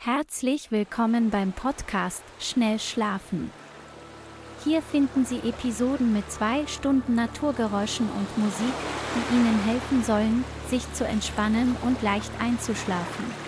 Herzlich willkommen beim Podcast Schnell Schlafen. Hier finden Sie Episoden mit zwei Stunden Naturgeräuschen und Musik, die Ihnen helfen sollen, sich zu entspannen und leicht einzuschlafen.